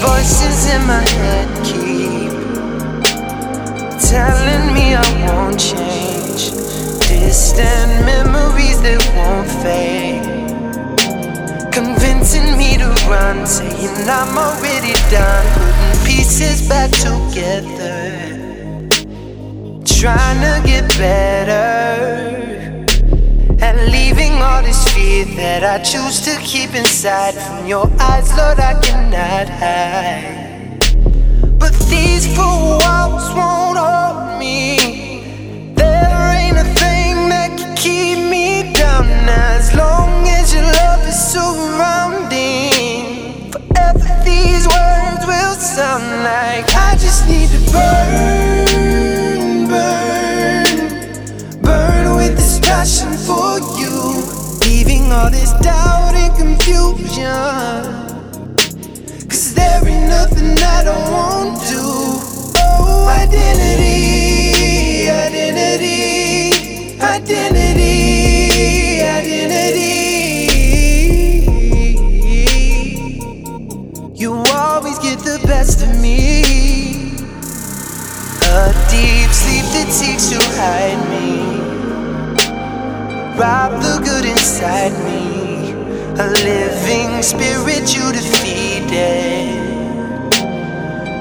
Voices in my head keep telling me I won't change. Distant memories that won't fade. Convincing me to run, saying I'm already done. Putting pieces back together. Trying to get better. All this fear that I choose to keep inside from your eyes, Lord, I cannot hide. But these four walls won't hold me. There ain't a thing that can keep me down as long as your love is surrounding. Forever, these words will sound like I just need to burn, confusion. Cause there ain't nothing I don't want to. Oh, identity, identity, identity, identity. You always get the best of me. A deep sleep that A living spirit you defeated.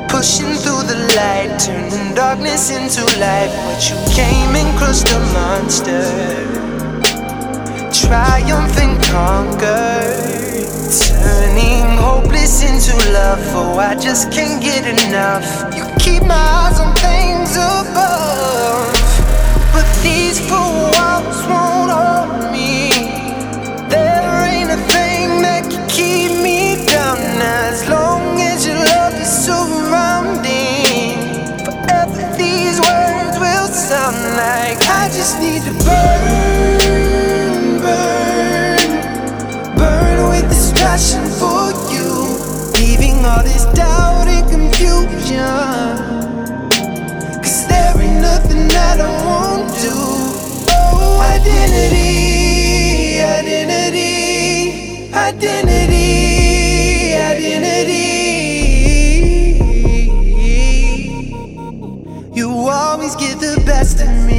Pushing through the light, turning darkness into light. But you came and crushed the monster. Triumph and conquer. Turning hopeless into love. Oh, I just can't get enough. You keep my eyes on things above. Like I just need to burn, burn, burn with this passion for you. Leaving all this doubt and confusion. Cause there ain't nothing I don't want to. Oh, identity, identity, identity. best in me.